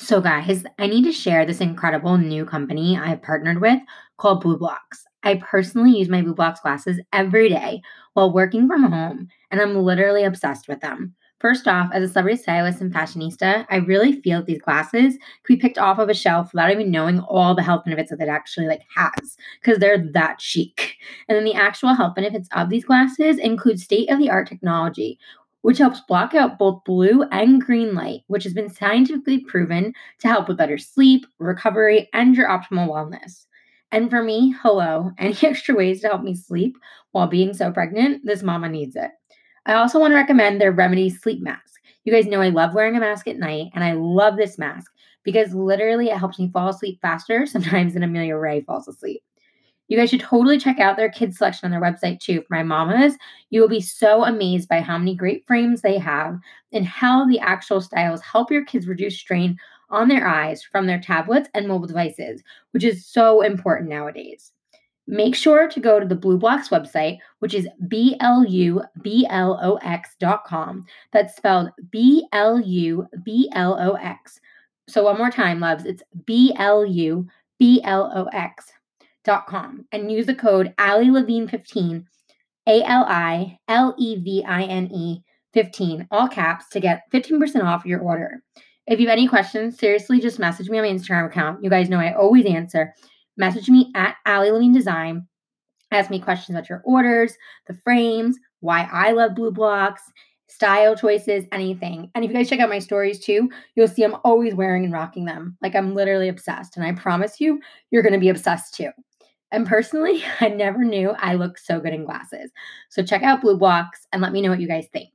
So, guys, I need to share this incredible new company I've partnered with called BlueBlox. I personally use my BlueBlox glasses every day while working from home, and I'm literally obsessed with them. First off, as a celebrity stylist and fashionista, I really feel that these glasses could be picked off of a shelf without even knowing all the health benefits that it actually like has, because they're that chic. And then the actual health benefits of these glasses include state-of-the-art technology, which helps block out both blue and green light, which has been scientifically proven to help with better sleep, recovery, and your optimal wellness. And for me, hello, any extra ways to help me sleep while being so pregnant, this mama needs it. I also want to recommend their Remedy sleep mask. You guys know I love wearing a mask at night, and I love this mask because literally it helps me fall asleep faster sometimes than Amelia Ray falls asleep. You guys should totally check out their kids selection on their website too. For my mamas, you will be so amazed by how many great frames they have and how the actual styles help your kids reduce strain on their eyes from their tablets and mobile devices, which is so important nowadays. Make sure to go to the BlueBlox website, which is B L U B L O X.com. That's spelled B L U B L O X. So, one more time, loves, it's B L U B L O X com and use the code Ali Levine 15, A L I L E V I N E 15, all caps, to get 15% off your order. If you have any questions, seriously, just message me on my Instagram account. You guys know I always answer. Message me at Ali Levine Design. Ask me questions about your orders, the frames, why I love BlueBlox, style choices, anything. And if you guys check out my stories too, you'll see I'm always wearing and rocking them. Like I'm literally obsessed. And I promise you, you're going to be obsessed too. And personally, I never knew I looked so good in glasses. So check out BlueBlox and let me know what you guys think.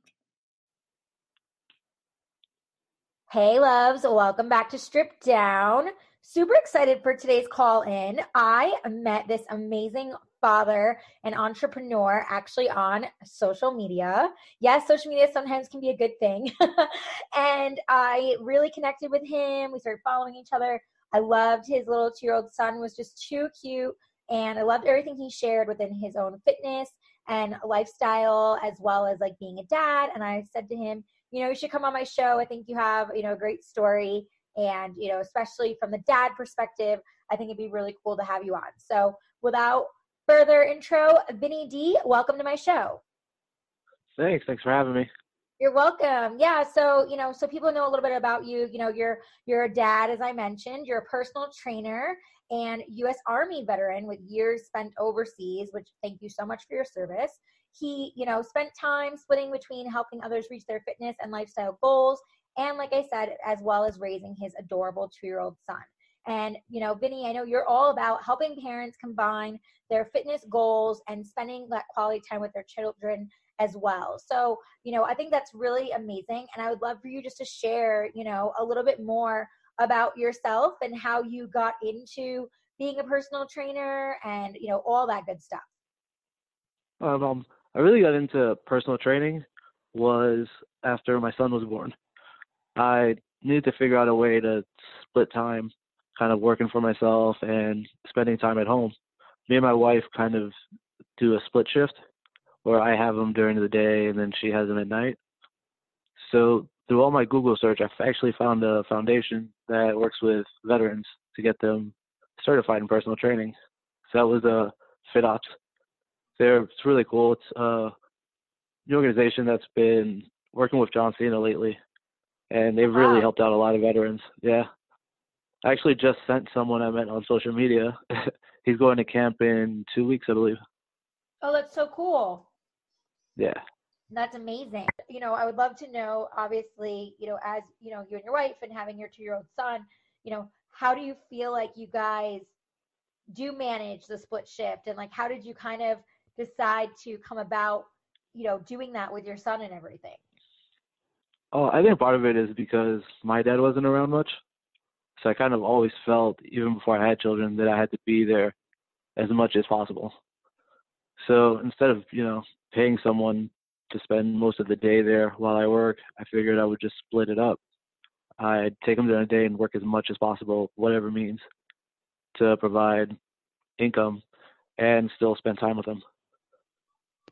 Hey, loves, welcome back to Strip Down. Super excited for today's call in. I met this amazing father and entrepreneur actually on social media. Yes, social media sometimes can be a good thing. and I really connected with him. We started following each other. I loved his little two year old son, was just too cute and I loved everything he shared within his own fitness and lifestyle, as well as like being a dad. And I said to him, you know, you should come on my show. I think you have, you know, a great story. And, you know, especially from the dad perspective, I think it'd be really cool to have you on. So without further intro, Vinny D, welcome to my show. Thanks. Thanks for having me. You're welcome. Yeah. So, you know, so people know a little bit about you. You know, you're you're a dad, as I mentioned. You're a personal trainer and U.S. Army veteran with years spent overseas. Which thank you so much for your service. He, you know, spent time splitting between helping others reach their fitness and lifestyle goals, and like I said, as well as raising his adorable two-year-old son. And, you know, Vinny, I know you're all about helping parents combine their fitness goals and spending that quality time with their children as well. So, you know, I think that's really amazing. And I would love for you just to share, you know, a little bit more about yourself and how you got into being a personal trainer and, you know, all that good stuff. Um, um I really got into personal training was after my son was born. I needed to figure out a way to split time, kind of working for myself and spending time at home. Me and my wife kind of do a split shift where I have them during the day and then she has them at night. So through all my Google search, I've actually found a foundation that works with veterans to get them certified in personal training. So that was a uh, FitOps. They're, it's really cool. It's uh, an organization that's been working with John Cena lately, and they've really wow. helped out a lot of veterans. Yeah. I actually just sent someone I met on social media. He's going to camp in two weeks, I believe. Oh, that's so cool. Yeah. That's amazing. You know, I would love to know, obviously, you know, as you know, you and your wife and having your two year old son, you know, how do you feel like you guys do manage the split shift and like how did you kind of decide to come about, you know, doing that with your son and everything? Oh, I think part of it is because my dad wasn't around much. So I kind of always felt, even before I had children, that I had to be there as much as possible. So instead of, you know, paying someone to spend most of the day there while I work, I figured I would just split it up. I'd take them during the day and work as much as possible, whatever means, to provide income and still spend time with them.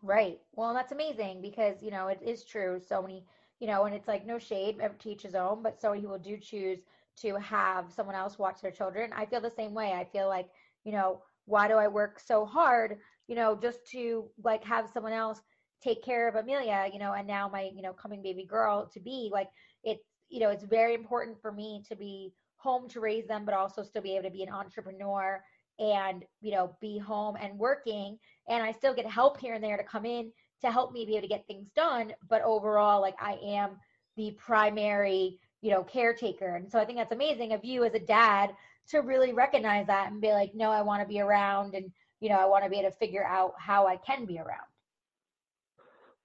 Right. Well, that's amazing because, you know, it is true. So many, you know, and it's like no shade, teach his own, but so many people do choose to have someone else watch their children. I feel the same way. I feel like, you know, why do I work so hard, you know, just to like have someone else take care of Amelia, you know, and now my, you know, coming baby girl to be like it's, you know, it's very important for me to be home to raise them, but also still be able to be an entrepreneur and, you know, be home and working. And I still get help here and there to come in to help me be able to get things done. But overall, like I am the primary, you know, caretaker. And so I think that's amazing of you as a dad to really recognize that and be like, no, I want to be around and, you know, I want to be able to figure out how I can be around.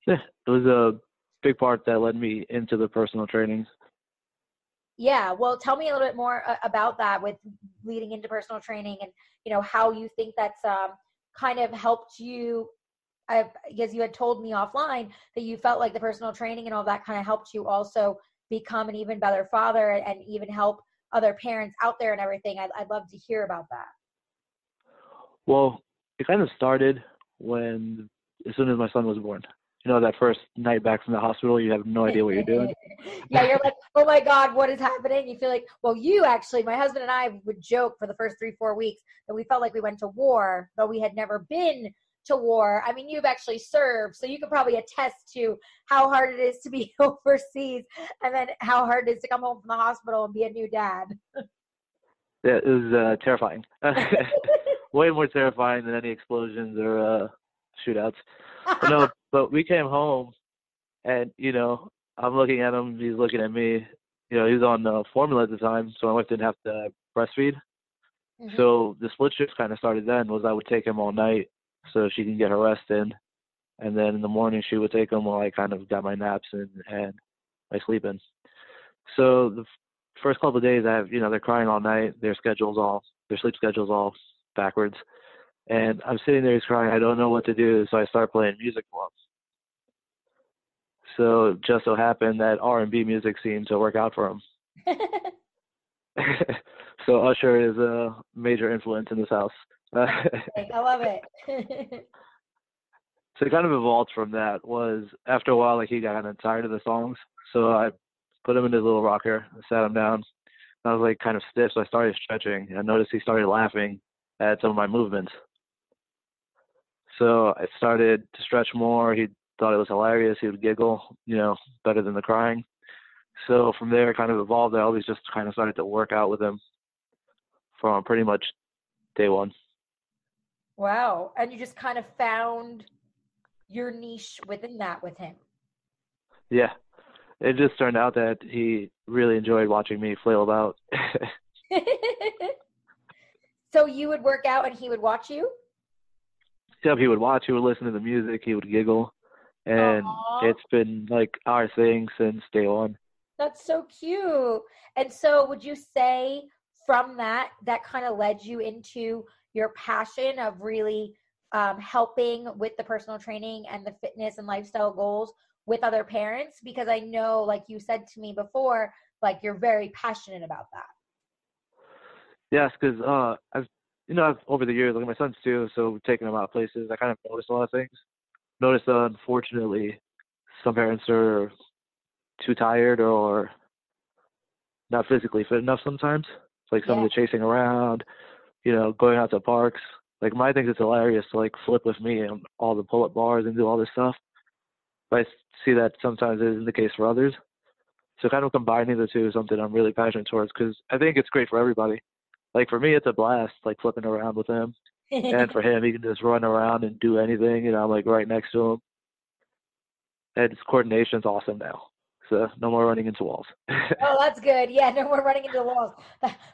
Yeah, it was a big part that led me into the personal trainings. Yeah, well, tell me a little bit more uh, about that with leading into personal training and, you know, how you think that's um, kind of helped you I guess you had told me offline that you felt like the personal training and all that kind of helped you also become an even better father and even help other parents out there and everything. I'd, I'd love to hear about that. Well, it kind of started when, as soon as my son was born. You know, that first night back from the hospital, you have no idea what you're doing. yeah, you're like, oh my God, what is happening? You feel like, well, you actually, my husband and I would joke for the first three, four weeks that we felt like we went to war, though we had never been to war. I mean, you've actually served, so you could probably attest to how hard it is to be overseas and then how hard it is to come home from the hospital and be a new dad. Yeah, it was uh, terrifying. Way more terrifying than any explosions or uh, shootouts. No, but we came home, and you know, I'm looking at him. He's looking at me. You know, he's on uh, formula at the time, so my wife didn't have to breastfeed. Mm-hmm. So the split shift kind of started then. Was I would take him all night, so she can get her rest in. And then in the morning she would take him while I kind of got my naps and and my sleeping. So the first couple of days I have you know they're crying all night. Their schedules all their sleep schedules all backwards, and I'm sitting there he's crying. I don't know what to do, so I start playing music for them. So just so happened that R&B music seemed to work out for him. so Usher is a major influence in this house. I love it. so it kind of evolved from that. Was after a while, like he got kind of tired of the songs, so I put him in his little rocker, sat him down. I was like kind of stiff, so I started stretching. I noticed he started laughing at some of my movements. So I started to stretch more. He thought it was hilarious. He would giggle, you know, better than the crying. So from there, it kind of evolved. I always just kind of started to work out with him from pretty much day one. Wow. And you just kind of found your niche within that with him. Yeah. It just turned out that he really enjoyed watching me flail about. so you would work out and he would watch you? He would watch, he would listen to the music, he would giggle. And Aww. it's been like our thing since day one. That's so cute. And so would you say from that that kind of led you into your passion of really um, helping with the personal training and the fitness and lifestyle goals with other parents because i know like you said to me before like you're very passionate about that yes because uh i've you know I've, over the years like my sons too so taking them out of places i kind of noticed a lot of things noticed that unfortunately some parents are too tired or not physically fit enough sometimes like some yeah. of the chasing around you know, going out to parks. Like my thing is it's hilarious to like flip with me and all the pull up bars and do all this stuff. But I see that sometimes isn't the case for others. So kind of combining the two is something I'm really passionate towards because I think it's great for everybody. Like for me, it's a blast, like flipping around with him. and for him, he can just run around and do anything. You know, I'm like right next to him. And his coordination's awesome now. So no more running into walls. oh, that's good. Yeah, no more running into walls.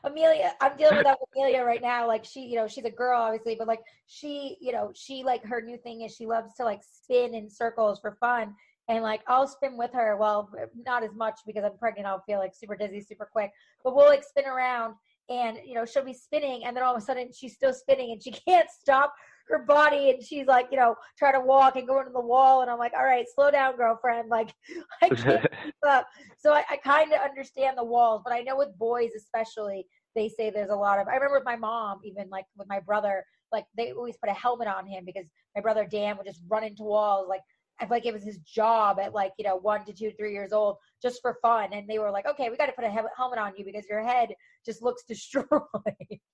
Amelia, I'm dealing with that with Amelia right now. Like she, you know, she's a girl obviously, but like she, you know, she like her new thing is she loves to like spin in circles for fun. And like I'll spin with her. Well, not as much because I'm pregnant. I'll feel like super dizzy, super quick. But we'll like spin around and you know she'll be spinning and then all of a sudden she's still spinning and she can't stop her body and she's like, you know, trying to walk and go into the wall. And I'm like, all right, slow down, girlfriend. Like, I can't keep up. So I, I kind of understand the walls, but I know with boys, especially, they say there's a lot of, I remember with my mom, even like with my brother, like they always put a helmet on him because my brother Dan would just run into walls. Like i feel like it was his job at like you know one to two three years old just for fun. And they were like okay we got to put a helmet on you because your head just looks destroyed.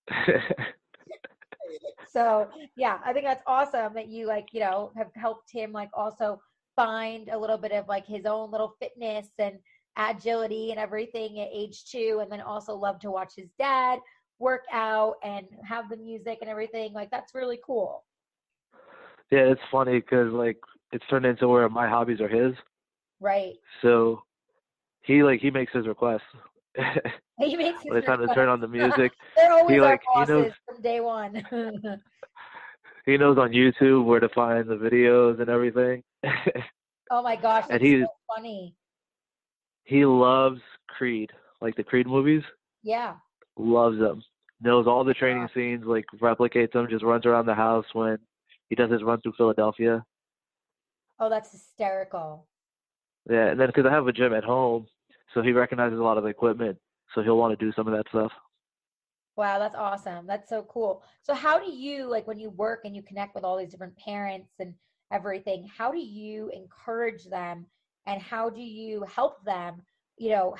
So yeah i think that's awesome that you like you know have helped him like also find a little bit of like his own little fitness and agility and everything at age two and then also love to watch his dad work out and have the music and everything. Like that's really cool. Yeah it's funny because like it's turned into where my hobbies are his. Right. So he like he makes his requests. He makes his by the time to turn on the music they're always he our like he bosses knows from day one. he knows on youtube where to find the videos and everything. Oh my gosh And that's he- so funny. he loves creed like the creed movies. Yeah. Loves them. Knows all the training scenes, like replicates them, just runs around the house when he does his run through Philadelphia. oh that's hysterical Yeah, and then because I have a gym at home, so he recognizes a lot of the equipment, so he'll want to do some of that stuff. Wow, that's awesome. That's so cool. So how do you like when you work and you connect with all these different parents and everything, how do you encourage them and how do you help them, you know,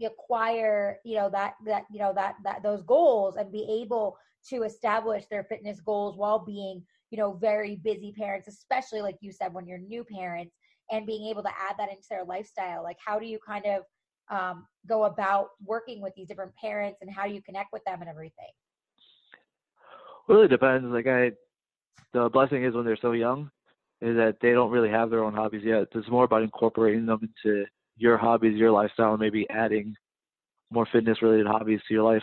acquire, you know, that that you know that that those goals and be able to establish their fitness goals while being, you know, very busy parents, especially like you said when you're new parents and being able to add that into their lifestyle. Like how do you kind of um, go about working with these different parents and how do you connect with them and everything Really depends. Like I, the blessing is when they're so young, is that they don't really have their own hobbies yet. It's more about incorporating them into your hobbies, your lifestyle, and maybe adding more fitness-related hobbies to your life.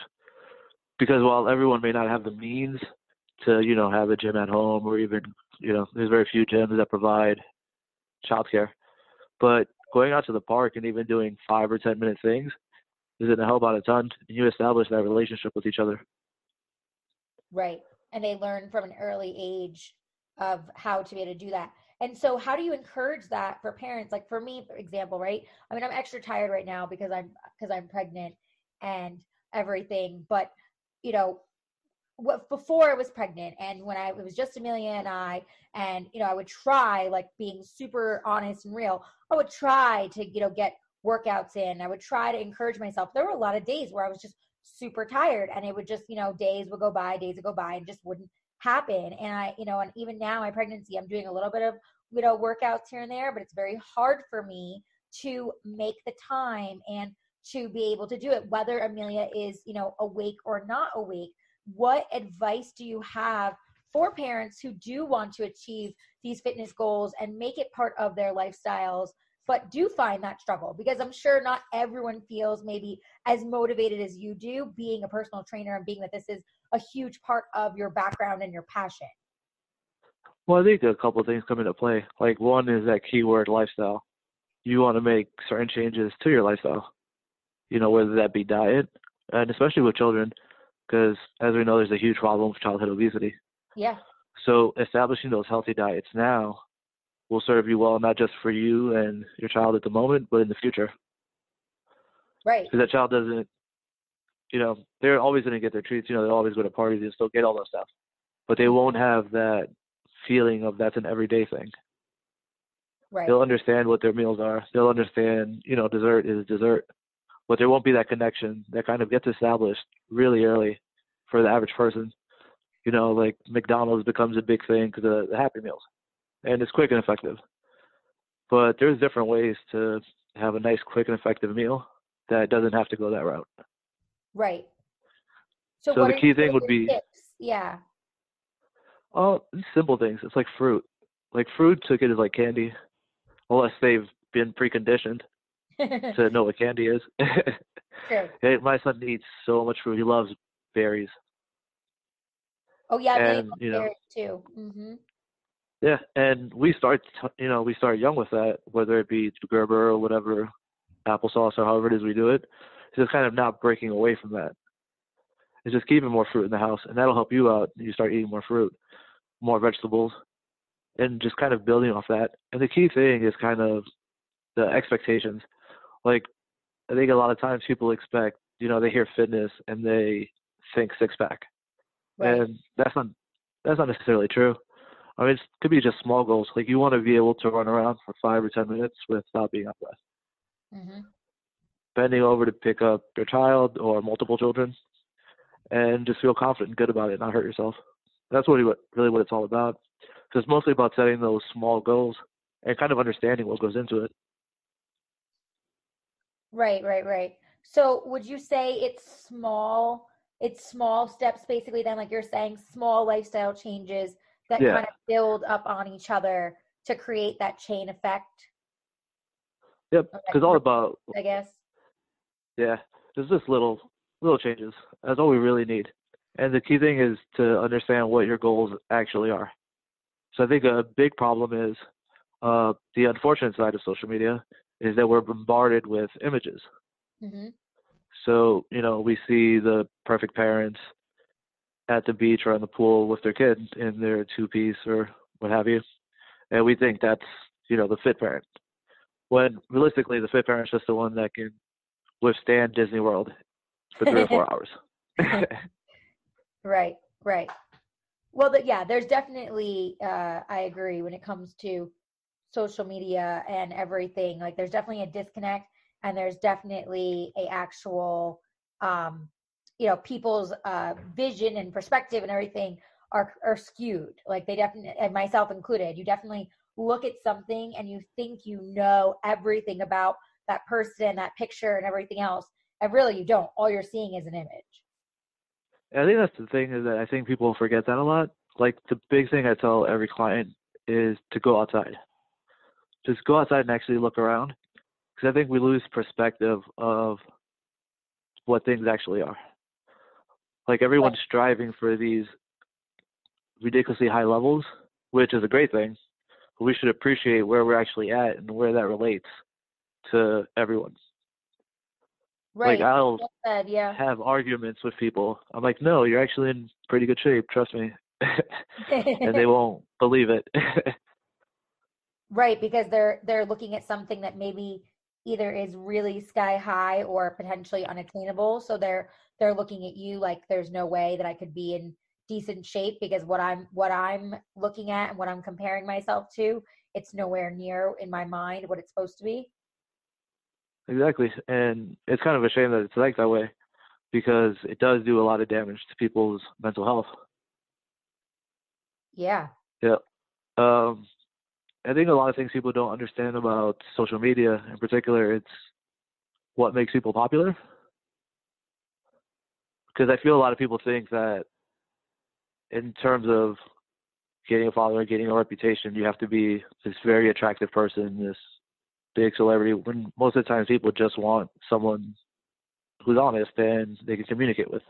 Because while everyone may not have the means to, you know, have a gym at home, or even, you know, there's very few gyms that provide childcare. But going out to the park and even doing five or ten minute things is going to help out a ton. And you establish that relationship with each other. right and they learn from an early age of how to be able to do that and so how do you encourage that for parents like for me for example right i mean i'm extra tired right now because i'm because i'm pregnant and everything but you know before I was pregnant and when I it was just Amelia and I and you know I would try like being super honest and real I would try to you know get workouts in. I would try to encourage myself. There were a lot of days where I was just super tired and it would just you know days would go by days would go by and just wouldn't happen. And I you know and even now my pregnancy I'm doing a little bit of you know workouts here and there but it's very hard for me to make the time and to be able to do it whether Amelia is you know awake or not awake what advice do you have for parents who do want to achieve these fitness goals and make it part of their lifestyles but do find that struggle because i'm sure not everyone feels maybe as motivated as you do being a personal trainer and being that this is a huge part of your background and your passion Well, I think a couple of things come into play. Like one is that keyword lifestyle. You want to make certain changes to your lifestyle. You know, whether that be diet, and especially with children, because as we know, there's a huge problem with childhood obesity. yeah So establishing those healthy diets now will serve you well, not just for you and your child at the moment, but in the future. right Because that child doesn't, you know, they're always going to get their treats. You know, they always go to parties and still get all that stuff, but they won't have that feeling of that's an everyday thing. right They'll understand what their meals are. They'll understand, you know, dessert is dessert. But there won't be that connection that kind of gets established really early for the average person. You know, like McDonald's becomes a big thing because of the Happy Meals, and it's quick and effective. But there's different ways to have a nice, quick, and effective meal that doesn't have to go that route. right so, So the key thing would be- tips? yeah Oh, simple things. It's like fruit. Like fruit took it as like candy, unless they've been preconditioned to know what candy is. True. Hey, my son eats so much fruit. He loves berries. oh yeah they And, love you know- berries too hmm Yeah, and we start, you know, we start young with that, whether it be Gerber or whatever, applesauce or however it is we do it. It's just kind of not breaking away from that. It's just keeping more fruit in the house, and that'll help you out. You start eating more fruit, more vegetables, and just kind of building off that. And the key thing is kind of the expectations. Like, I think a lot of times people expect, you know, they hear fitness and they think six pack. right and that's not that's not necessarily true. I mean, it could be just small goals. Like you want to be able to run around for five or ten minutes without being out of breath. hmm Bending over to pick up your child or multiple children, and just feel confident and good about it, not hurt yourself. That's what really what it's all about. So it's mostly about setting those small goals and kind of understanding what goes into it. Right, right, right. So would you say it's small, it's small steps basically then like you're saying small lifestyle changes that Yeah. kind of build up on each other to create that chain effect, Yep. Because all about I guess. yeah, there's just little little changes. That's all we really need. And the key thing is to understand what your goals actually are. So I think a big problem is uh, the unfortunate side of social media is that we're bombarded with images. hmm So, you know, we see the perfect parents at the beach or on the pool with their kid in their two piece or what have you. And we think that's, you know, the fit parent. When realistically, the fit parent's just the one that can withstand Disney World for three or four hours. Right, right. Well, the, yeah, there's definitely, uh, I agree when it comes to social media and everything. Like, there's definitely a disconnect, and there's definitely a actual, um, you know, people's uh, vision and perspective and everything are are skewed. Like, they definitely, and myself included, you definitely look at something and you think you know everything about that person, that picture, and everything else, and really you don't. All you're seeing is an image. I think that's the thing is that I think people forget that a lot. Like the big thing I tell every client is to go outside. Just go outside and actually look around, because I think we lose perspective of what things actually are. Like everyone's striving for these ridiculously high levels, which is a great thing. But we should appreciate where we're actually at and where that relates to everyone. Right. Like I'll well said, yeah. have arguments with people. I'm like, no, you're actually in pretty good shape. Trust me. and they won't believe it. right, because they're they're looking at something that maybe either is really sky high or potentially unattainable. So they're they're looking at you like there's no way that I could be in decent shape because what I'm what I'm looking at and what I'm comparing myself to, it's nowhere near in my mind what it's supposed to be. exactly. And it's kind of a shame that it's like that way because it does do a lot of damage to people's mental health. Yeah. Yeah. Um, I think a lot of things people don't understand about social media in particular, it's what makes people popular. Because I feel a lot of people think that in terms of getting a follower, getting a reputation, you have to be this very attractive person, this big celebrity, when most of the time people just want someone who's honest and they can communicate with.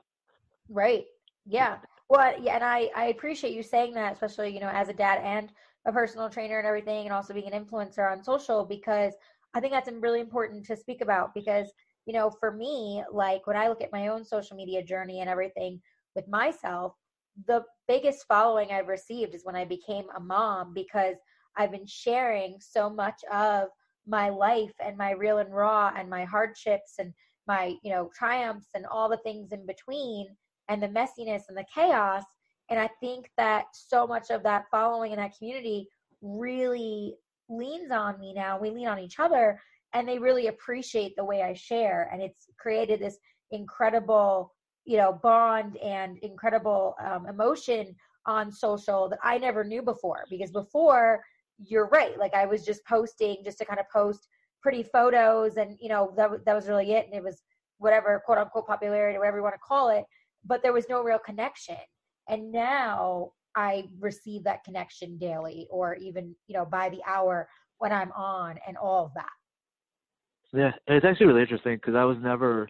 Right. Yeah. Well, yeah, and I I appreciate you saying that, especially you know as a dad and a personal trainer and everything, and also being an influencer on social because I think that's really important to speak about because you know for me, like when I look at my own social media journey and everything with myself, the biggest following I've received is when I became a mom because I've been sharing so much of my life and my real and raw and my hardships and my you know triumphs and all the things in between and the messiness and the chaos and i think that so much of that following and that community really leans on me now. We lean on each other and they really appreciate the way i share. And it's created this incredible you know bond and incredible um, emotion on social that i never knew before. Because before you're right. Like i was just posting just to kind of post pretty photos and you know that, that was really it. And it was whatever quote unquote popularity whatever you want to call it. But there was no real connection and now i receive that connection daily or even you know by the hour when i'm on and all of that Yeah, and it's actually really interesting because I was never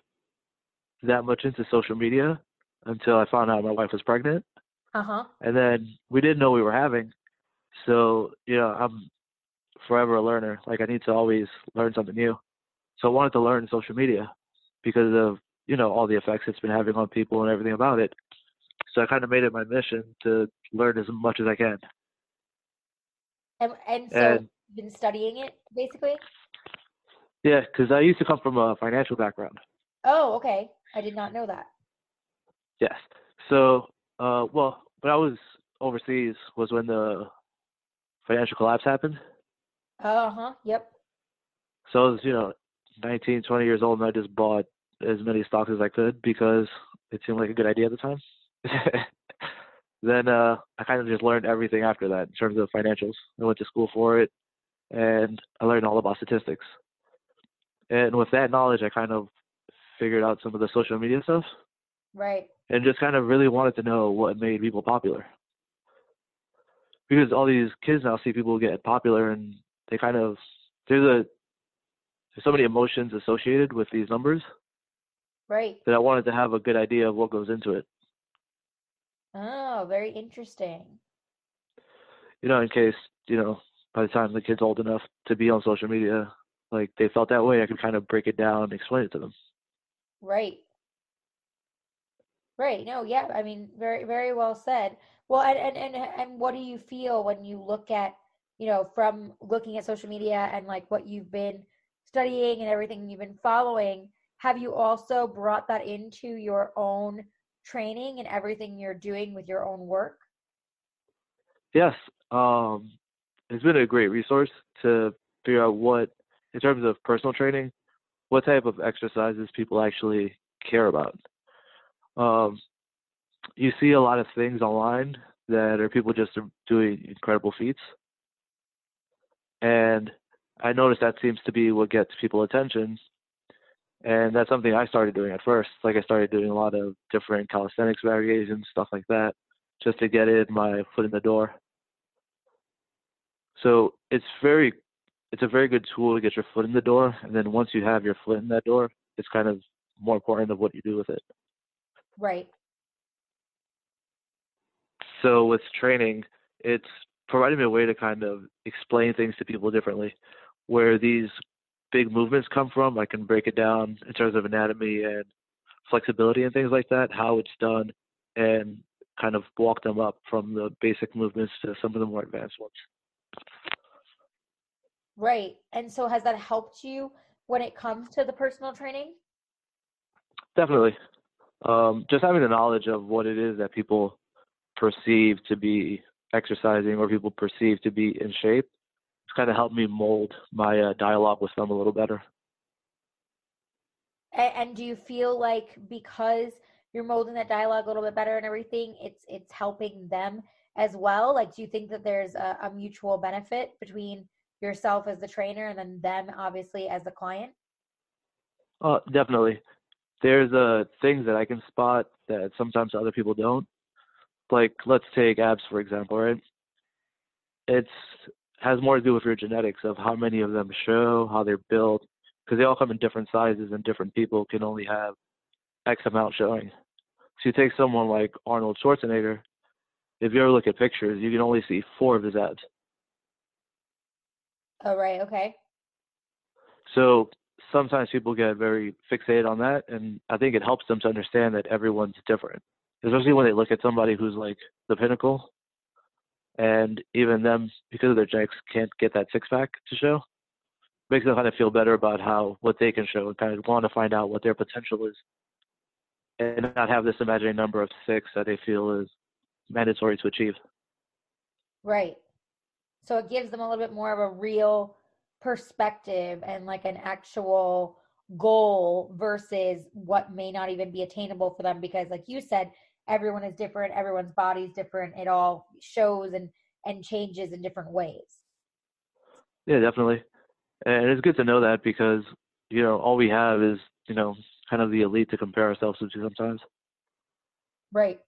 that much into social media until I found out my wife was pregnant, uh-huh and then we didn't know we were having. So you know, I'm forever a learner. Like I need to always learn something new. So I wanted to learn social media because of you know all the effects it's been having on people and everything about it. So I kind of made it my mission to learn as much as I can. and, and so And you've been studying it basically yeah, because I used to come from a financial background. oh okay i did not know that Yes. So, uh, well, when I was overseas was when the financial collapse happened. Uh huh. Yep. So I was, you know, 19, 20 years old, and I just bought as many stocks as I could because it seemed like a good idea at the time. then uh, I kind of just learned everything after that in terms of financials. I went to school for it, and I learned all about statistics. And with that knowledge, I kind of figured out some of the social media stuff. Right. And just kind of really wanted to know what made people popular. Because all these kids now see people get popular and they kind of there's a there's so many emotions associated with these numbers. Right. That I wanted to have a good idea of what goes into it. Oh, very interesting. You know, in case, you know, by the time the kid's old enough to be on social media, like they felt that way, I could kind of break it down and explain it to them. Right. Right. No, yeah. I mean, very, very well said. Well, and, and, and, and what do you feel when you look at, you know, from looking at social media and like what you've been studying and everything you've been following? Have you also brought that into your own training and everything you're doing with your own work? Yes. Um, it's been a great resource to figure out what, in terms of personal training, what type of exercises people actually care about. Um, you see a lot of things online that are people just doing incredible feats. And I notice that seems to be what gets people attention. And that's something I started doing at first. Like I started doing a lot of different calisthenics variations, stuff like that, just to get in my foot in the door. So it's very it's a very good tool to get your foot in the door. And then once you have your foot in that door, it's kind of more important of what you do with it. Right. So with training, it's providing me a way to kind of explain things to people differently. Where these big movements come from, I can break it down in terms of anatomy and flexibility and things like that, how it's done, and kind of walk them up from the basic movements to some of the more advanced ones. Right. And so has that helped you when it comes to the personal training? Definitely. Um, just having the knowledge of what it is that people perceive to be exercising or people perceive to be in shape, it's kind of helped me mold my uh, dialogue with them a little better. And, and do you feel like because you're molding that dialogue a little bit better and everything, it's it's helping them as well? Like, do you think that there's a, a mutual benefit between yourself as the trainer and then them obviously as the client? Uh, definitely. There's uh, things that I can spot that sometimes other people don't. Like let's take abs for example, right? It's has more to do with your genetics of how many of them show, how they're built, because they all come in different sizes and different people can only have X amount showing. So you take someone like Arnold Schwarzenegger, if you ever look at pictures, you can only see four of his abs. Oh, right. Okay. So sometimes people get very fixated on that, and I think it helps them to understand that everyone's different, especially when they look at somebody who's like the pinnacle, and even them because of their genetics can't get that six pack to show. Makes them kind of feel better about how what they can show and kind of want to find out what their potential is, and not have this imaginary number of six that they feel is mandatory to achieve. Right. So it gives them a little bit more of a real perspective and like an actual goal versus what may not even be attainable for them because like you said everyone is different everyone's body is different it all shows and and changes in different ways. Yeah definitely. And it's good to know that because you know all we have is you know kind of the elite to compare ourselves to sometimes. Right.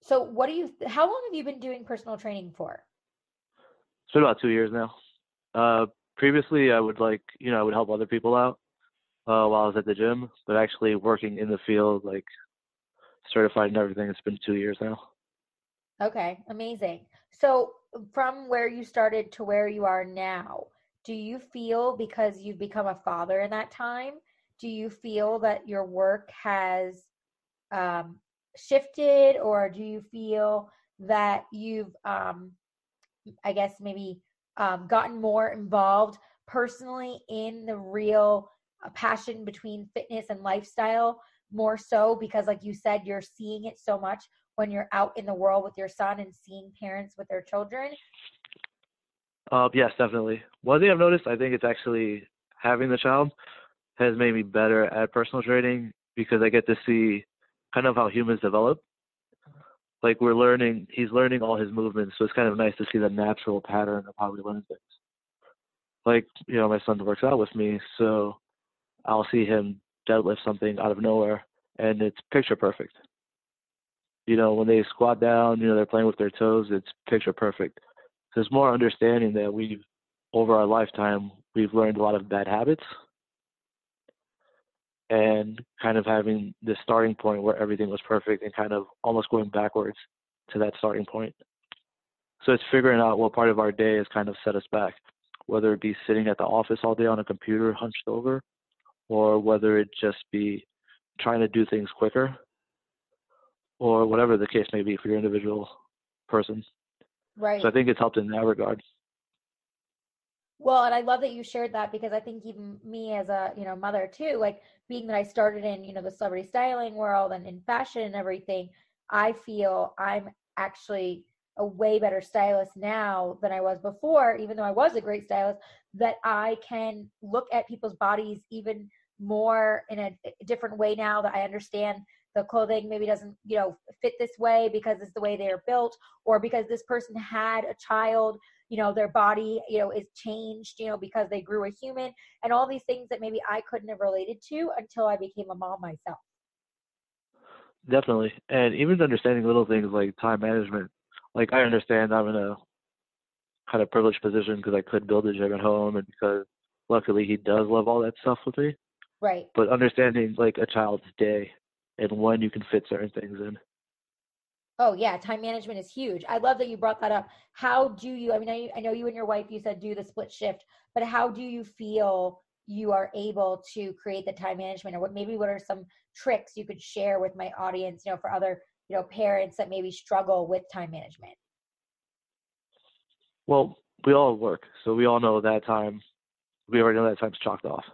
So what do you how long have you been doing personal training for? It's been about two years now. Uh, previously I would like you know, I would help other people out uh, while I was at the gym, but actually working in the field, like certified and everything, it's been two years now. Okay, amazing. So from where you started to where you are now, do you feel because you've become a father in that time, do you feel that your work has um, shifted or do you feel that you've um i guess maybe um, gotten more involved personally in the real uh, passion between fitness and lifestyle more so because like you said you're seeing it so much when you're out in the world with your son and seeing parents with their children? Uh, yes, definitely. One thing I've noticed, I think it's actually having the child has made me better at personal training because I get to see kind of how humans develop. Like we're learning, he's learning all his movements, so it's kind of nice to see the natural pattern of how we learn things. Like, you know, my son works out with me, so I'll see him deadlift something out of nowhere and it's picture perfect. You know, when they squat down, you know, they're playing with their toes, it's picture perfect. There's more understanding that we've, over our lifetime, we've learned a lot of bad habits and kind of having the starting point where everything was perfect and kind of almost going backwards to that starting point. So it's figuring out what part of our day has kind of set us back, whether it be sitting at the office all day on a computer hunched over, or whether it just be trying to do things quicker, or whatever the case may be for your individual person. Right. So I think it's helped in that regard. Well, and I love that you shared that because I think even me as a, you know, mother too, like being that I started in, you know, the celebrity styling world and in fashion and everything, I feel I'm actually a way better stylist now than I was before, even though I was a great stylist, that I can look at people's bodies even more in a different way now that I understand the clothing maybe doesn't you know fit this way because it's the way they're built or because this person had a child you know their body you know is changed you know because they grew a human and all these things that maybe i couldn't have related to until i became a mom myself. Definitely. And even understanding little things like time management like i understand i'm in a kind of privileged position because i could build a gym at home and because luckily he does love all that stuff with me right but understanding like a child's day and when you can fit certain things in. Oh yeah, time management is huge. I love that you brought that up. How do you? I mean, I, I know you and your wife. You said do the split shift, but how do you feel you are able to create the time management, or what? Maybe what are some tricks you could share with my audience? You know, for other you know parents that maybe struggle with time management. Well, we all work, so we all know that time. We already know that time's chalked off.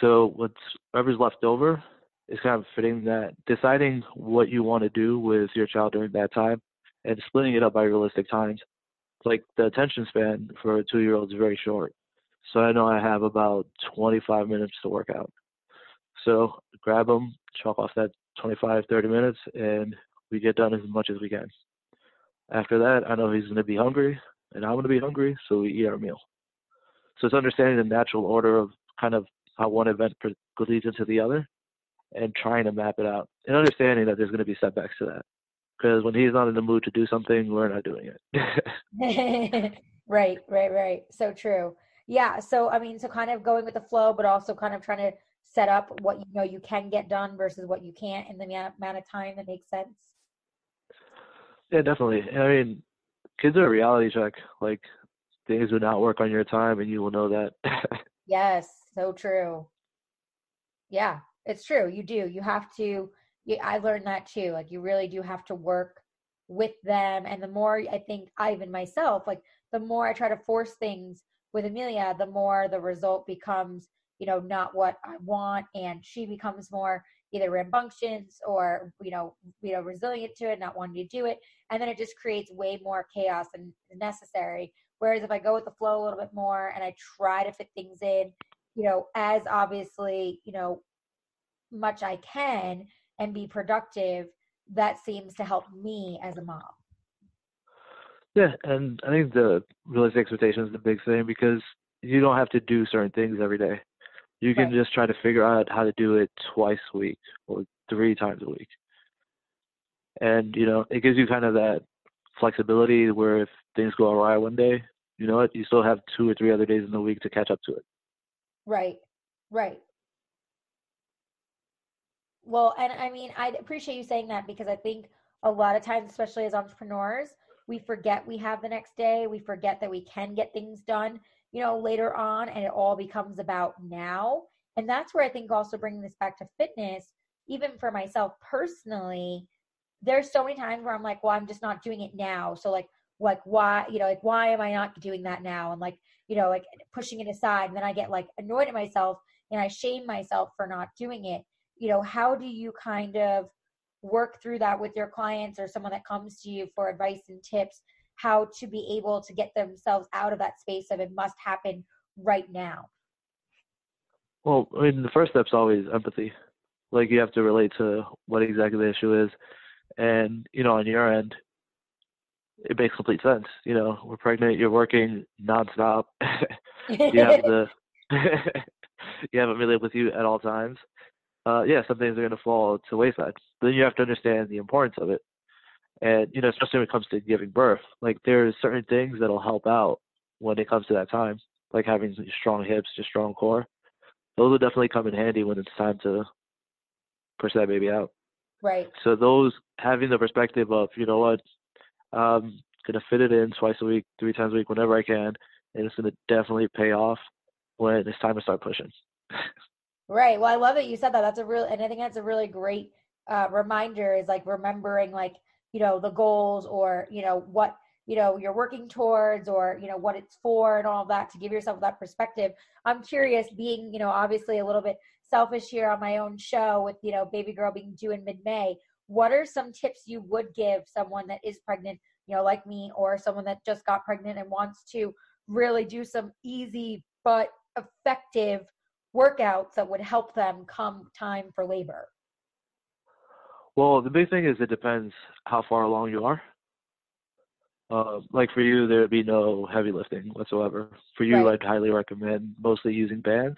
So what's whatever's left over, is kind of fitting that deciding what you want to do with your child during that time and splitting it up by realistic times. Like the attention span for a two year old is very short. So I know I have about 25 minutes to work out. So grab them, chalk off that 25, 30 minutes, and we get done as much as we can. After that, I know he's going to be hungry, and I'm going to be hungry, so we eat our meal. So it's understanding the natural order of kind of how one event leads into the other and trying to map it out and understanding that there's going to be setbacks to that. Because when he's not in the mood to do something, we're not doing it. right, right, right. So true. Yeah. So, I mean, so kind of going with the flow, but also kind of trying to set up what you know you can get done versus what you can't in the amount of time that makes sense. Yeah, definitely. I mean, kids are a reality check. Like, things do not work on your time, and you will know that. yes, so true. Yeah, it's true. You do. You have to. You, I learned that too. Like you really do have to work with them. And the more I think I even myself, like the more I try to force things with Amelia, the more the result becomes, you know, not what I want, and she becomes more either rambunctious or you know, you know, resilient to it, not wanting to do it, and then it just creates way more chaos than necessary. Whereas if I go with the flow a little bit more and I try to fit things in, you know, as obviously, you know, much I can and be productive, that seems to help me as a mom. Yeah, and I think the realistic expectation is the big thing because you don't have to do certain things every day. You can right. just try to figure out how to do it twice a week or three times a week. And, you know, it gives you kind of that flexibility where if things go awry one day, you know what, you still have two or three other days in the week to catch up to it. Right, right. Well, and I mean, I appreciate you saying that because I think a lot of times, especially as entrepreneurs, we forget we have the next day. We forget that we can get things done, you know, later on, and it all becomes about now. And that's where I think also bringing this back to fitness, even for myself personally, there's so many times where I'm like, well, I'm just not doing it now. So like, like why, you know, like why am I not doing that now? And like, you know, like pushing it aside. And then I get like annoyed at myself and I shame myself for not doing it you know how do you kind of work through that with your clients or someone that comes to you for advice and tips how to be able to get themselves out of that space of it must happen right now. Well i mean the first step's always empathy. Like you have to relate to what exactly the issue is. And you know on your end it makes complete sense. You know we're pregnant you're working nonstop. You have the you have Amelia with you at all times. Uh, yeah, some things are going to fall to wayside. Then you have to understand the importance of it. And, you know, especially when it comes to giving birth, like there's certain things that'll help out when it comes to that time, like having strong hips, just strong core. Those will definitely come in handy when it's time to push that baby out. Right. So those having the perspective of, you know what, I'm gonna fit it in twice a week, three times a week, whenever I can, and it's gonna definitely pay off when it's time to start pushing. Right. Well, I love that you said that. That's a real, and I think that's a really great uh, reminder is like remembering, like, you know, the goals or, you know, what, you know, you're working towards or, you know, what it's for and all of that to give yourself that perspective. I'm curious, being, you know, obviously a little bit selfish here on my own show with, you know, baby girl being due in mid May. What are some tips you would give someone that is pregnant, you know, like me, or someone that just got pregnant and wants to really do some easy but effective workouts that would help them come time for labor? Well, the big thing is it depends how far along you are. Uh, like for you, there would be no heavy lifting whatsoever. For you, right. I'd highly recommend mostly using bands.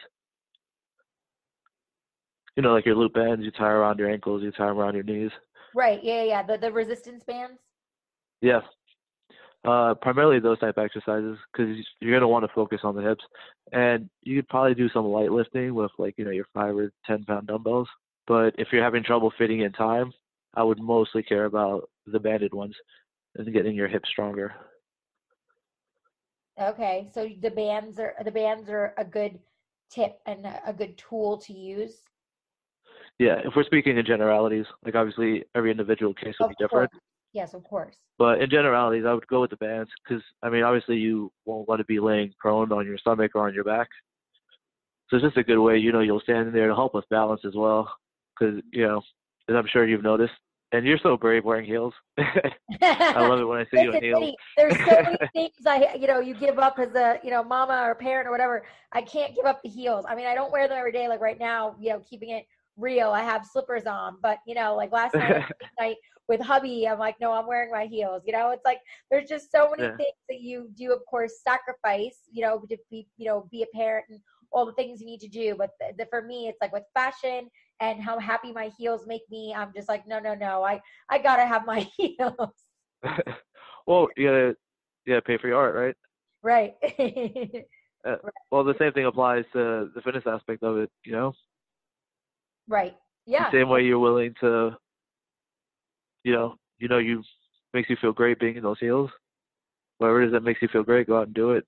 You know, like your loop bands, you tie around your ankles, you tie them around your knees. Right. Yeah, yeah. The the resistance bands. Yeah. Uh, primarily those type of exercises because you're gonna want to focus on the hips, and you could probably do some light lifting with like you know your five or ten pound dumbbells. But if you're having trouble fitting in time, I would mostly care about the banded ones and getting your hips stronger. Okay, so the bands are the bands are a good tip and a good tool to use. Yeah, if we're speaking in generalities, like obviously every individual case will of be different. Course. Yes, of course. But in generalities, I would go with the bands because I mean, obviously, you won't want to be laying prone on your stomach or on your back. So it's just a good way, you know, you'll stand in there to help with balance as well. Because you know, as I'm sure you've noticed, and you're so brave wearing heels. I love it when I see you in heels. There's so many things I, you know, you give up as a, you know, mama or parent or whatever. I can't give up the heels. I mean, I don't wear them every day. Like right now, you know, keeping it real, I have slippers on. But you know, like last night, night with hubby, I'm like, no, I'm wearing my heels. You know, it's like there's just so many yeah. things that you do, of course, sacrifice, you know, to be, you know, be a parent and all the things you need to do. But the, the, for me, it's like with fashion and how happy my heels make me. I'm just like, no, no, no, I, I gotta have my heels. well, you gotta, you gotta pay for your art, right? Right. uh, well, the same thing applies to the fitness aspect of it, you know? Right. Yeah. The same way you're willing to you know, you know, you makes you feel great being in those heels. Whatever it is that makes you feel great, go out and do it.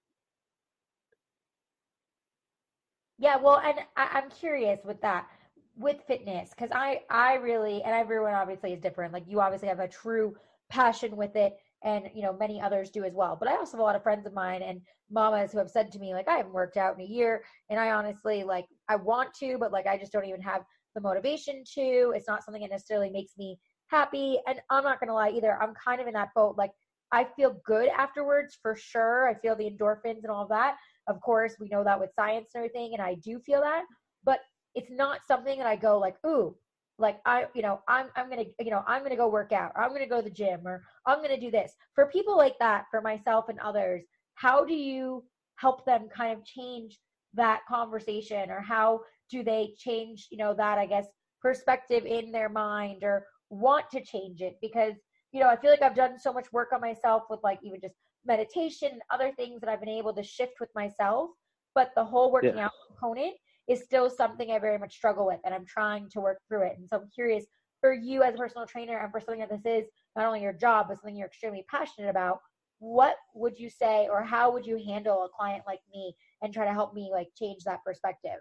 Yeah, well, and I, am curious with that, with fitness, because I, I really, and everyone obviously is different. Like you obviously have a true passion with it, and you know many others do as well. But I also have a lot of friends of mine and mamas who have said to me like, I haven't worked out in a year, and I honestly like I want to, but like I just don't even have the motivation to. It's not something that necessarily makes me happy. And I'm not to lie either. I'm kind of in that boat. Like, I feel good afterwards for sure. I feel the endorphins and all that. Of course, we know that with science and everything, and I do feel that. But it's not something that I go like, ooh, like I, you know, I'm I'm gonna, you know, I'm gonna go work out, or I'm gonna go to the gym, or I'm gonna do this. For people like that, for myself and others, how do you help them kind of change that conversation, or how do they change, you know, that I guess perspective in their mind, or want to change it because you know i feel like i've done so much work on myself with like even just meditation and other things that i've been able to shift with myself but the whole working yeah. out component is still something i very much struggle with and i'm trying to work through it and so i'm curious for you as a personal trainer and for something that this is not only your job but something you're extremely passionate about what would you say or how would you handle a client like me and try to help me like change that perspective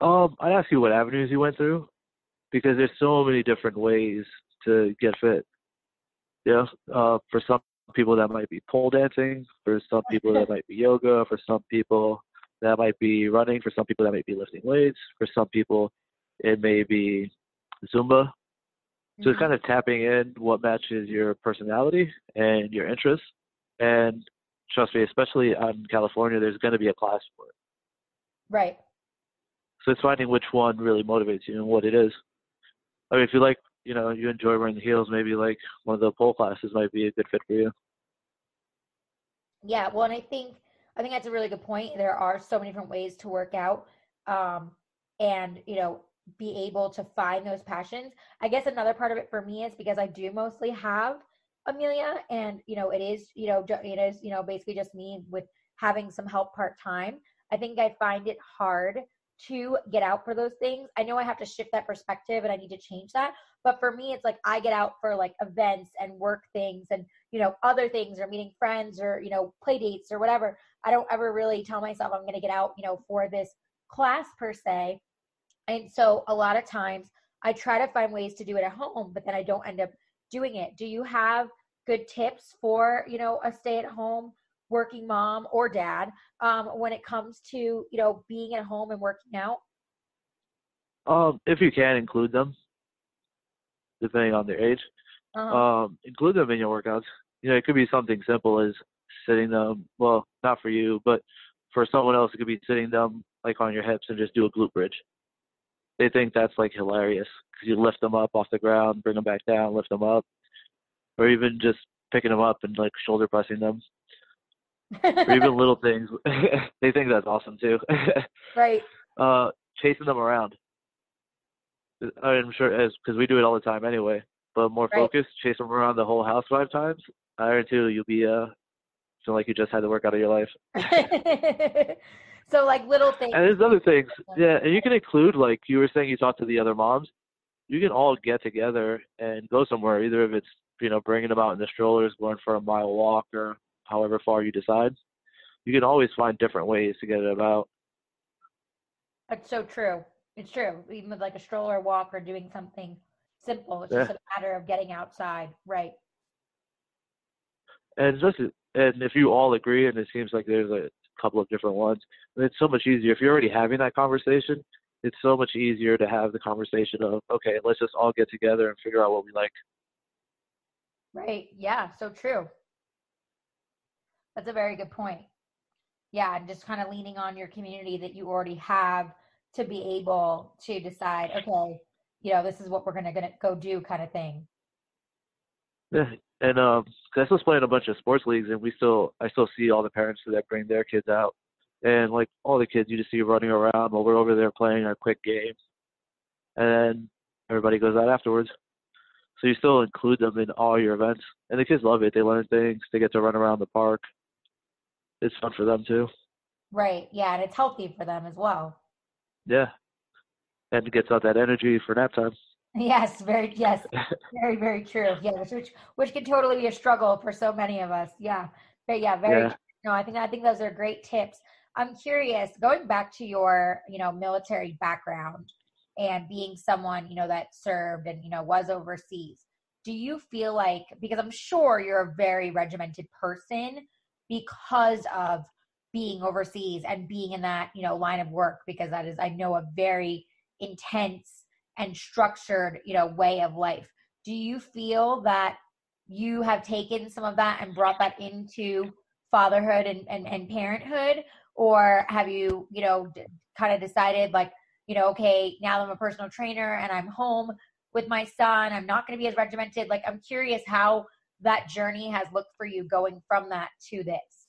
um i'd ask you what avenues you went through because there's so many different ways to get fit. Yeah, uh, for some people that might be pole dancing, for some people that might be yoga, for some people that might be running, for some people that might be lifting weights, for some people it may be Zumba. So it's mm-hmm. kind of tapping in what matches your personality and your interests. And trust me, especially out in California, there's going to be a class for it. Right. So it's finding which one really motivates you and what it is. I mean, if you like, you know, you enjoy wearing the heels, maybe like one of the pole classes might be a good fit for you. Yeah, well, and I think I think that's a really good point. There are so many different ways to work out, um, and you know, be able to find those passions. I guess another part of it for me is because I do mostly have Amelia, and you know, it is you know, it is you know, basically just me with having some help part time. I think I find it hard to get out for those things. I know I have to shift that perspective and I need to change that. But for me, it's like I get out for like events and work things and, you know, other things or meeting friends or, you know, play dates or whatever. I don't ever really tell myself I'm going to get out, you know, for this class per se. And so a lot of times I try to find ways to do it at home, but then I don't end up doing it. Do you have good tips for, you know, a stay at home working mom or dad um, when it comes to you know being at home and working out? Um, if you can include them, depending on their age, uh-huh. um, include them in your workouts. You know, it could be something simple as sitting them. Well, not for you, but for someone else, it could be sitting them like on your hips and just do a glute bridge. They think that's like hilarious because you lift them up off the ground, bring them back down, lift them up, or even just picking them up and like shoulder pressing them or even little things. they think that's awesome too. right. Uh, chasing them around. I'm sure as because we do it all the time anyway. But more right. focused, chase them around the whole house five times. I guarantee you, you'll be uh, feel like you just had the work out of your life. so like little things. And there's other things, yeah. And you can include like you were saying, you talked to the other moms. You can all get together and go somewhere, either if it's you know bringing them out in the strollers, going for a mile walk, or however far you decide. You can always find different ways to get it about. That's so true. It's true. Even with like a stroller walk or doing something simple, it's yeah. just a matter of getting outside, right? And just and if you all agree, and it seems like there's a couple of different ones, it's so much easier if you're already having that conversation. It's so much easier to have the conversation of okay, let's just all get together and figure out what we like. Right. Yeah. So true. That's a very good point. Yeah, and just kind of leaning on your community that you already have to be able to decide, okay, you know, this is what we're gonna gonna go do, kind of thing. Yeah, and um, I still play in a bunch of sports leagues, and we still, I still see all the parents that bring their kids out, and like all the kids, you just see running around while we're over there playing our quick games, and then everybody goes out afterwards. So you still include them in all your events, and the kids love it. They learn things. They get to run around the park it's fun for them too. Right. Yeah, and it's healthy for them as well. Yeah. And it gets out that energy for nap time. Yes, very yes. very, very true. Yeah, which which which can totally be a struggle for so many of us. Yeah. But yeah, very yeah. no, I think I think those are great tips. I'm curious, going back to your, you know, military background and being someone, you know, that served and, you know, was overseas. Do you feel like because I'm sure you're a very regimented person, because of being overseas and being in that you know line of work because that is i know a very intense and structured you know way of life. Do you feel that you have taken some of that and brought that into fatherhood and, and, and parenthood? Or have you you know d- kind of decided like you know okay now i'm a personal trainer and i'm home with my son i'm not going to be as regimented? Like i'm curious how that journey has looked for you going from that to this?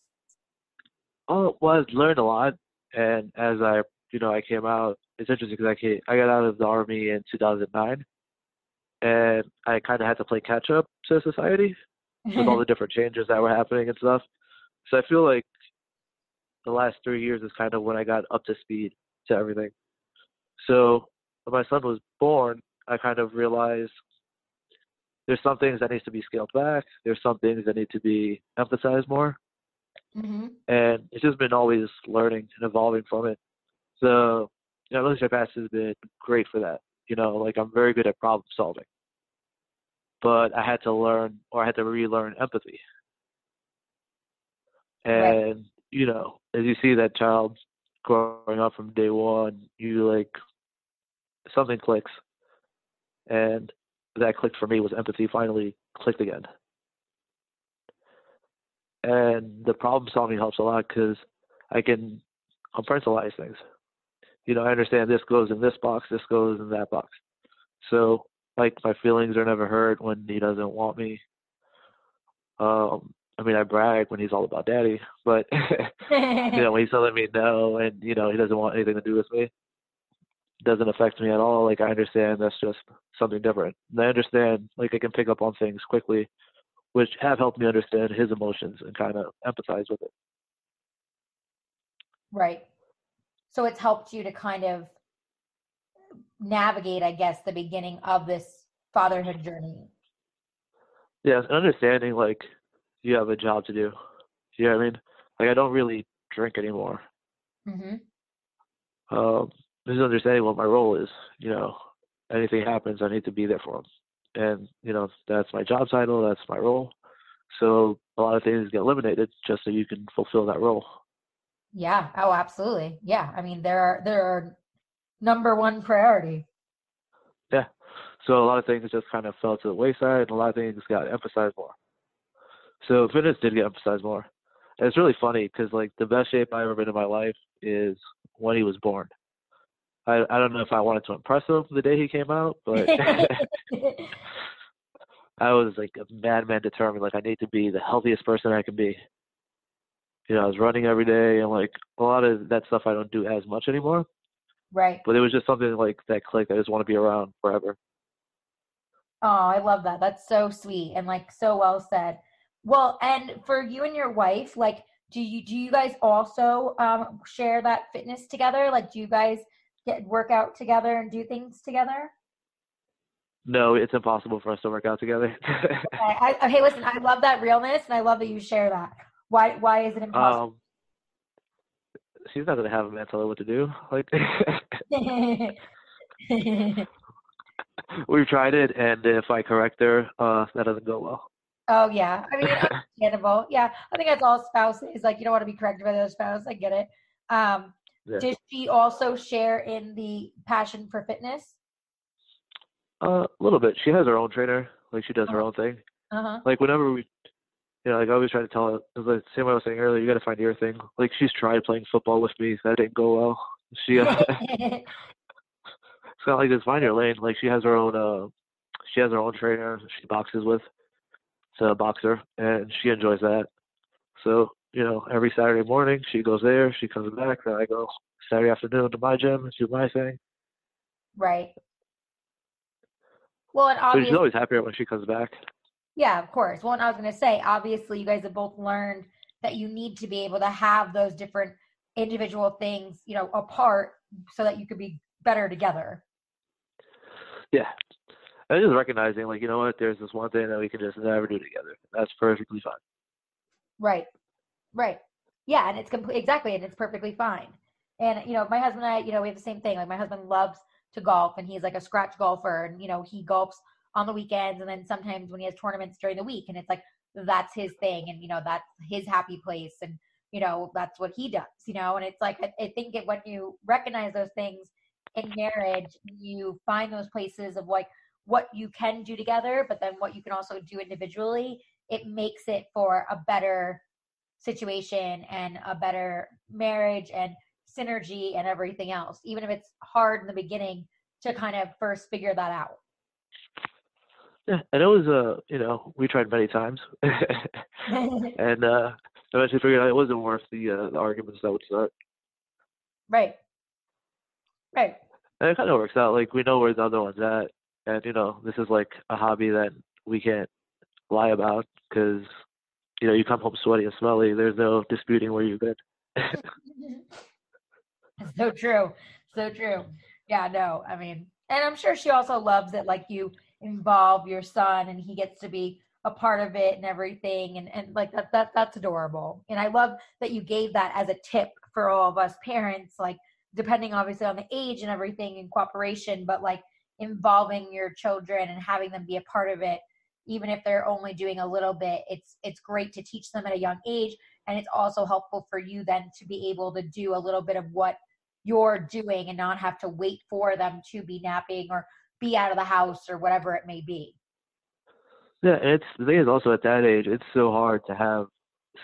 Oh, well, I've learned a lot, and as I, you know, I came out. It's interesting because I came, I got out of the army in 2009, and I kind of had to play catch up to society with all the different changes that were happening and stuff. So I feel like the last three years is kind of when I got up to speed to everything. So when my son was born, I kind of realized there's some things that needs to be scaled back. There's some things that need to be emphasized more. Mm-hmm. And it's just been always learning and evolving from it. So, you know, Military Pass has been great for that. You know, like I'm very good at problem solving. But I had to learn or I had to relearn empathy. And, right. you know, as you see that child growing up from day one, you like something clicks. And that clicked for me was empathy finally clicked again. And the problem solving helps a lot because I can compartmentalize things. You know, I understand this goes in this box, this goes in that box. So, like, my feelings are never hurt when he doesn't want me. Um, I mean, I brag when he's all about daddy, but you know, when he's telling me no, and you know, he doesn't want anything to do with me, doesn't affect me at all. Like I understand that's just something different. And I understand, like I can pick up on things quickly, which have helped me understand his emotions and kind of empathize with it. Right. So it's helped you to kind of navigate, I guess, the beginning of this fatherhood journey. Yeah, understanding like you have a job to do. You know what I mean? Like I don't really drink anymore. Mhm. Um, just understanding what my role is. You know, anything happens, I need to be there for him, and you know that's my job title, that's my role. So a lot of things get eliminated just so you can fulfill that role. Yeah. Oh, absolutely. Yeah. I mean, there are there are number one priority. Yeah. So a lot of things just kind of fell to the wayside, and a lot of things got emphasized more. So fitness did get emphasized more. And it's really funny because like the best shape I've ever been in my life is when he was born. I I don't know if I wanted to impress him the day he came out, but I was like a madman determined. Like I need to be the healthiest person I can be. You know, I was running every day, and like a lot of that stuff I don't do as much anymore. right. But it was just something like that click. I just want to be around forever. Oh, I love that. That's so sweet and like so well said. Well, and for you and your wife, like, do you do you guys also um, share that fitness together? Like, do you guys get work out together and do things together? No, it's impossible for us to work out together. Okay, I, hey, listen, I love that realness, and I love that you share that. Why why is it impossible? um, she's not gonna have a man tell her what to do. Like we've tried it, and if I correct her, uh, that doesn't go well. oh yeah, I mean, understandable. Yeah, I think that's all spouses. Like, you don't want to be corrected by the other spouse. I get it. Um, Yeah. Does she also share in the passion for fitness? Uh, a little bit. She has her own trainer. Like she does her own thing. Uh huh. Like whenever we, you know, like I always try to tell her, like the same way I was saying earlier. You got to find your thing. Like she's tried playing football with me. That didn't go well. She, uh, it's not like just find your lane. Like she has her own. Uh, she has her own trainer. She boxes with. It's a boxer, and she enjoys that. So you know, every Saturday morning she goes there. She comes back. Then I go Saturday afternoon to my gym and do my thing. right. Well, and So she's always happier when she comes back. yeah, of course. Well, and I was going to say, obviously, you guys have both learned that you need to be able to have those different individual things, you know, apart so that you could be better together. Yeah. And just recognizing, like, you know what, there's this one thing that we can just never do together. That's perfectly fine. Right. Right. Yeah, and it's complete exactly, and it's perfectly fine. And you know, my husband and I, you know, we have the same thing. Like my husband loves to golf, and he's like a scratch golfer, and you know, he golfs on the weekends, and then sometimes when he has tournaments during the week, and it's like that's his thing, and you know, that's his happy place, and you know, that's what he does, you know. And it's like I, I think it, when you recognize those things in marriage, you find those places of like what you can do together, but then what you can also do individually. It makes it for a better situation and a better marriage and synergy and everything else, even if it's hard in the beginning to kind of first figure that out. Yeah. And it was, uh, you know, we tried many times. and uh, eventually figured out it wasn't worth the, uh, the arguments that would start. right. Right. And it kind of works out. Like, we know where the other one's at. And, you know, this is like a hobby that we can't lie about because, you know, you come home sweaty and smelly. There's no disputing where you've been. so true. So true. Yeah, no, I mean, and I'm sure she also loves it like you involve your son and he gets to be a part of it and everything and, and like that, that that's adorable. And I love that you gave that as a tip for all of us parents, like depending obviously on the age and everything and cooperation, but like involving your children and having them be a part of it even if they're only doing a little bit it's it's great to teach them at a young age and it's also helpful for you then to be able to do a little bit of what you're doing and not have to wait for them to be napping or be out of the house or whatever it may be. Yeah, and it's the thing is also at that age, it's so hard to have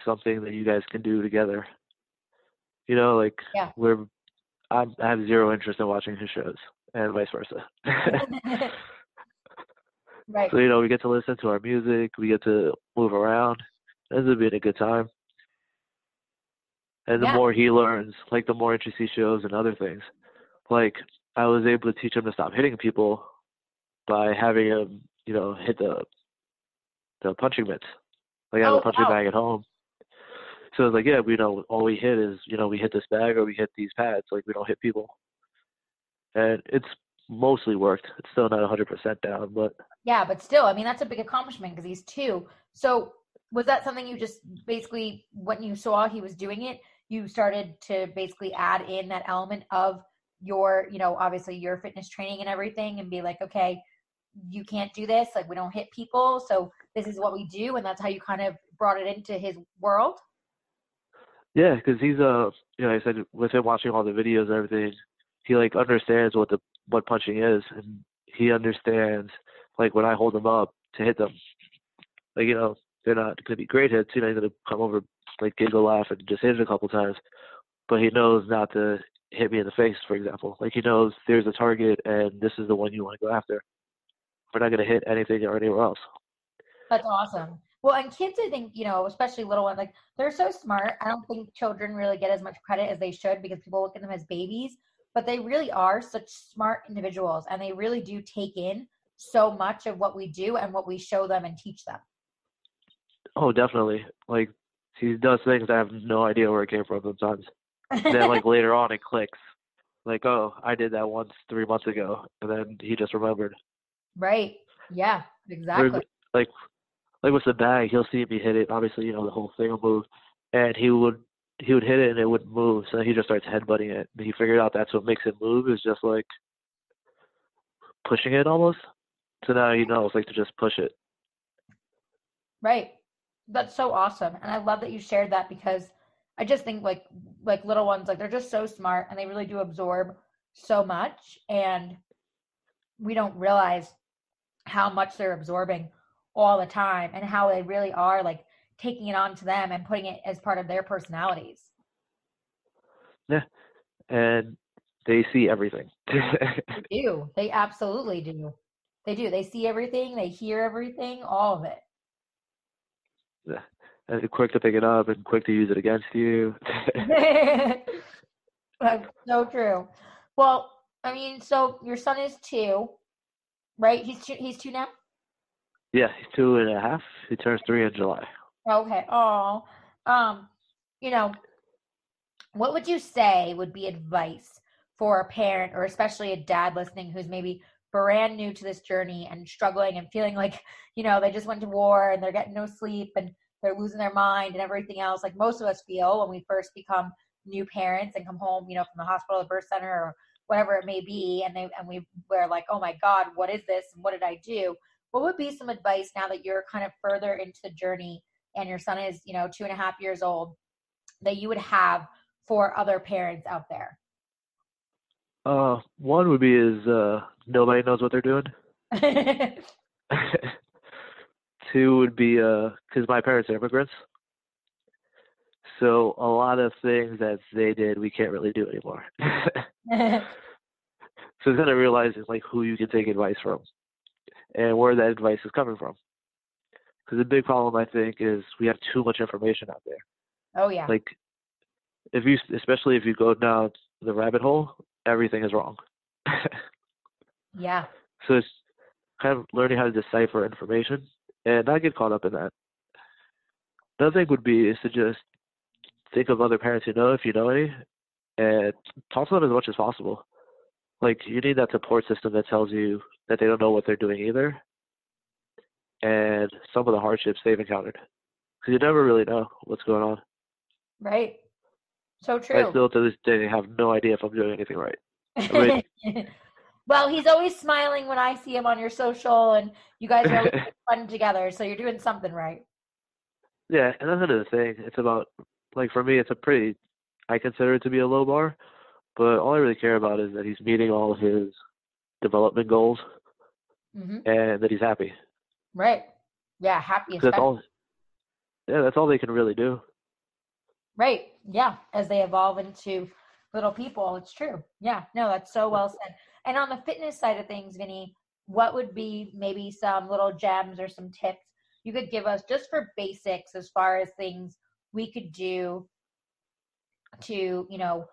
something that you guys can do together. You know, like Yeah. we're I'm, I have zero interest in watching his shows, and vice versa. right. so you know, we get to listen to our music, we get to move around. This has been a good time. And the Yeah. more he learns, like the more interest he shows in other things. Like I was able to teach him to stop hitting people by having him, you know, hit the the punching mitts. Like I have Oh, a punching wow. bag at home. So it's like, yeah, we know all we hit is, you know, we hit this bag or we hit these pads. Like we don't hit people. And it's mostly worked. It's still not 100% down, but Yeah, but still, I mean, that's a big accomplishment because he's two. So, was that something you just basically, when you saw he was doing it, you started to basically add in that element of your, you know, obviously your fitness training and everything and be like, okay, you can't do this. Like, we don't hit people. So, this is what we do. And that's how you kind of brought it into his world. Yeah, because he's uh, you know, I said with him watching all the videos and everything, he like understands what the what punching is, and he understands like when I hold him up to hit them, like you know, they're not gonna be great hits. You know, he's gonna come over, like giggle, laugh, and just hit it a couple times, but he knows not to hit me in the face, for example. Like he knows there's a target, and this is the one you want to go after. We're not gonna hit anything or anywhere else. That's awesome. Well, and kids, I think, you know, especially little ones, like they're so smart. I don't think children really get as much credit as they should because people look at them as babies, but they really are such smart individuals and they really do take in so much of what we do and what we show them and teach them. Oh, definitely. Like he does things I have no idea where it came from sometimes. And then like later on it clicks. Like, oh, I did that once three months ago and then he just remembered. right. Yeah, exactly. like like with the bag, he'll see me hit it, obviously, you know, the whole thing will move. And he would he would hit it and it wouldn't move, so he just starts headbutting it. He figured out that's what makes it move is just like pushing it almost. So now he knows like to just push it. Right. That's so awesome. And I love that you shared that because I just think like like little ones like they're just so smart and they really do absorb so much and we don't realize how much they're absorbing all the time and how they really are like taking it on to them and putting it as part of their personalities. Yeah. And they see everything. They do. They absolutely do. They do. They see everything, they hear everything, all of it. and they're quick to pick it up and quick to use it against you. That's so true. Well, I mean, so your son is two, right? He's two, he's two now. yeah, he's two and a half. He turns three in July. Okay. Oh, um, you know, what would you say would be advice for a parent or especially a dad listening who's maybe brand new to this journey and struggling and feeling like, you know, they just went to war and they're getting no sleep and they're losing their mind and everything else like most of us feel when we first become new parents and come home, you know, from the hospital or birth center or whatever it may be and they and we we're like, "Oh my god, what is this and what did I do?" What would be some advice now that you're kind of further into the journey and your son is, you know, two and a half years old that you would have for other parents out there? Uh, one would be is uh, nobody knows what they're doing. Two would be because my parents are immigrants, so a lot of things that they did we can't really do anymore. so it's gonna realize is like who you can take advice from, and where that advice is coming from. Because the big problem I think is we have too much information out there. oh yeah. Like if you, especially if you go down the rabbit hole, everything is wrong. yeah. So it's kind of learning how to decipher information and not get caught up in that. Another thing would be is to just think of other parents you know if you know any and talk to them as much as possible. Like you need that support system that tells you that they don't know what they're doing either and some of the hardships they've encountered. Because you never really know what's going on. Right. So true. I still to this day have no idea if I'm doing anything right. mean- well, he's always smiling when I see him on your social, and you guys are always having fun together. So you're doing something right. Yeah, and that's another thing. It's about like for me, it's a pretty. I consider it to be a low bar, but all I really care about is that he's meeting all of his development goals. hmm and that he's happy. Right. Yeah. Happy. That's all. Yeah, that's all they can really do. Right. Yeah. As they evolve into little people, it's true. Yeah. No, that's so well said. And on the fitness side of things, Vinny, what would be maybe some little gems or some tips you could give us just for basics as far as things we could do to, you know,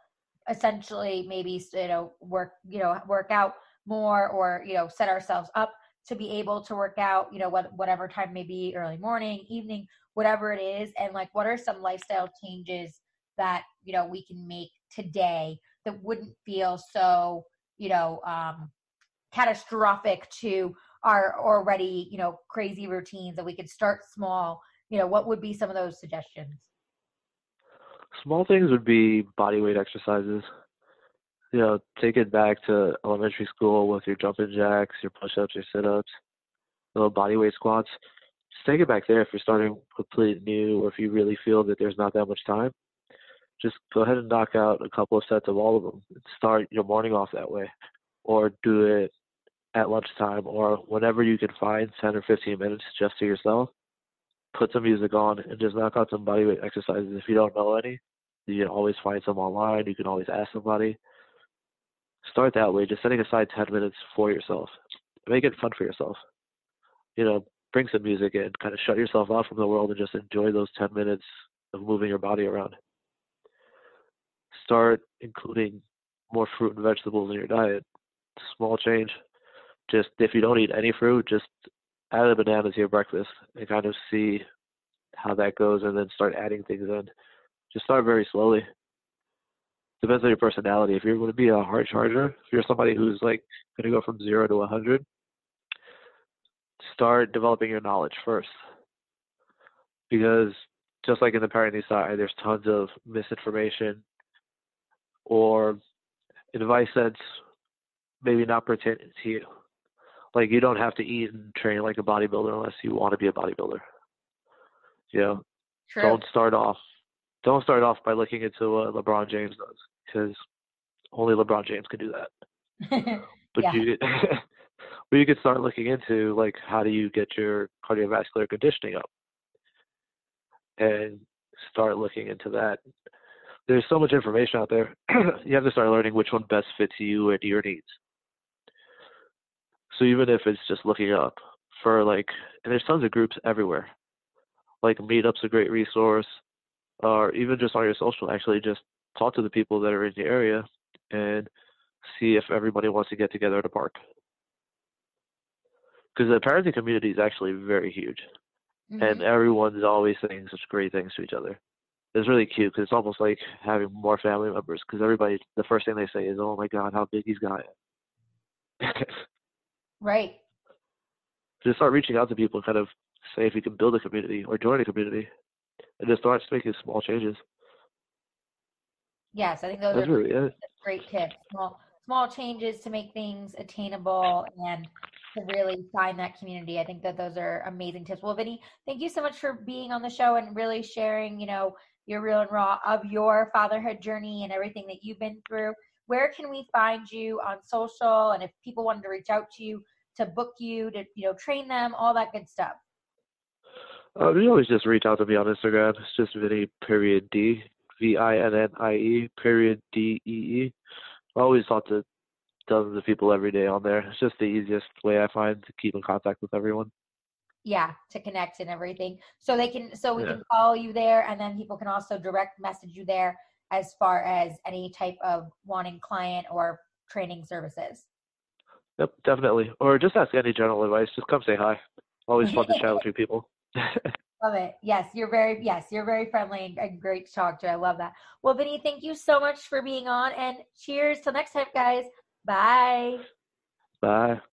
essentially maybe, you know, work, you know, work out more or, you know, set ourselves up to be able to work out, you know, what, whatever time may be early morning, evening, whatever it is and like what are some lifestyle changes that you know we can make today that wouldn't feel so you know um catastrophic to our already you know crazy routines that we could start small you know what would be some of those suggestions Small things would be body weight exercises. You know, take it back to elementary school with your jumping jacks, your push-ups, your sit-ups, little body weight squats. Just take it back there if you're starting completely new or if you really feel that there's not that much time. Just go ahead and knock out a couple of sets of all of them. Start your morning off that way, or do it at lunchtime, or whenever you can find 10 or 15 minutes just to yourself. Put some music on and just knock out some body weight exercises. If you don't know any, you can always find some online. You can always ask somebody. Start that way, just setting aside 10 minutes for yourself. Make it fun for yourself. You know, bring some music in, kind of shut yourself off from the world and just enjoy those 10 minutes of moving your body around. Start including more fruit and vegetables in your diet. Small change. Just if you don't eat any fruit, just add a banana to your breakfast and kind of see how that goes and then start adding things in. Just start very slowly. Depends on your personality. If you're going to be a hard charger, if you're somebody who's like going to go from zero to 100, start developing your knowledge first. Because just like in the parenting side, there's tons of misinformation or advice that's maybe not pertaining to you. Like you don't have to eat and train like a bodybuilder unless you want to be a bodybuilder. You know, true don't start off don't start off by looking into what LeBron James does because only LeBron James can do that. But Yeah. you but you could start looking into like how do you get your cardiovascular conditioning up and start looking into that. There's so much information out there. you have to start learning which one best fits you and your needs. So even if it's just looking up for like and there's tons of groups everywhere. Like Meetup's a great resource or even just on your social, actually just talk to the people that are in the area and see if everybody wants to get together at a park. Because the parenting community is actually very huge, and Mhm. everyone's always saying such great things to each other. It's really cute because it's almost like having more family members. Because everybody, the first thing they say is, "Oh my God, how big he's got it." right just start reaching out to people and kind of say if you can build a community or join a community, and just start making small changes. yes i think those That's are really it. great tips. Small small changes to make things attainable and to really find that community. I think that those are amazing tips. Well, Vinny, thank you so much for being on the show and really sharing, you know, your real and raw of your fatherhood journey and everything that you've been through. Where can we find you on social and if people wanted to reach out to you to book you to, you know, train them, all that good stuff. Uh, you always just reach out to me on Instagram. It's just Vinny period D V I N N I E period D E E. I always talk to dozens of people every day on there. It's just the easiest way I find to keep in contact with everyone. yeah to connect and everything so they can so we Yeah. can follow you there and then people can also direct message you there as far as any type of wanting client or training services Yep, definitely. Or just ask any general advice. Just come say hi. Always fun to chat with you people. love it. Yes you're very yes you're very friendly and, great to talk to. I love that. Well vinny thank you so much for being on and cheers. Till next time guys. Bye. Bye.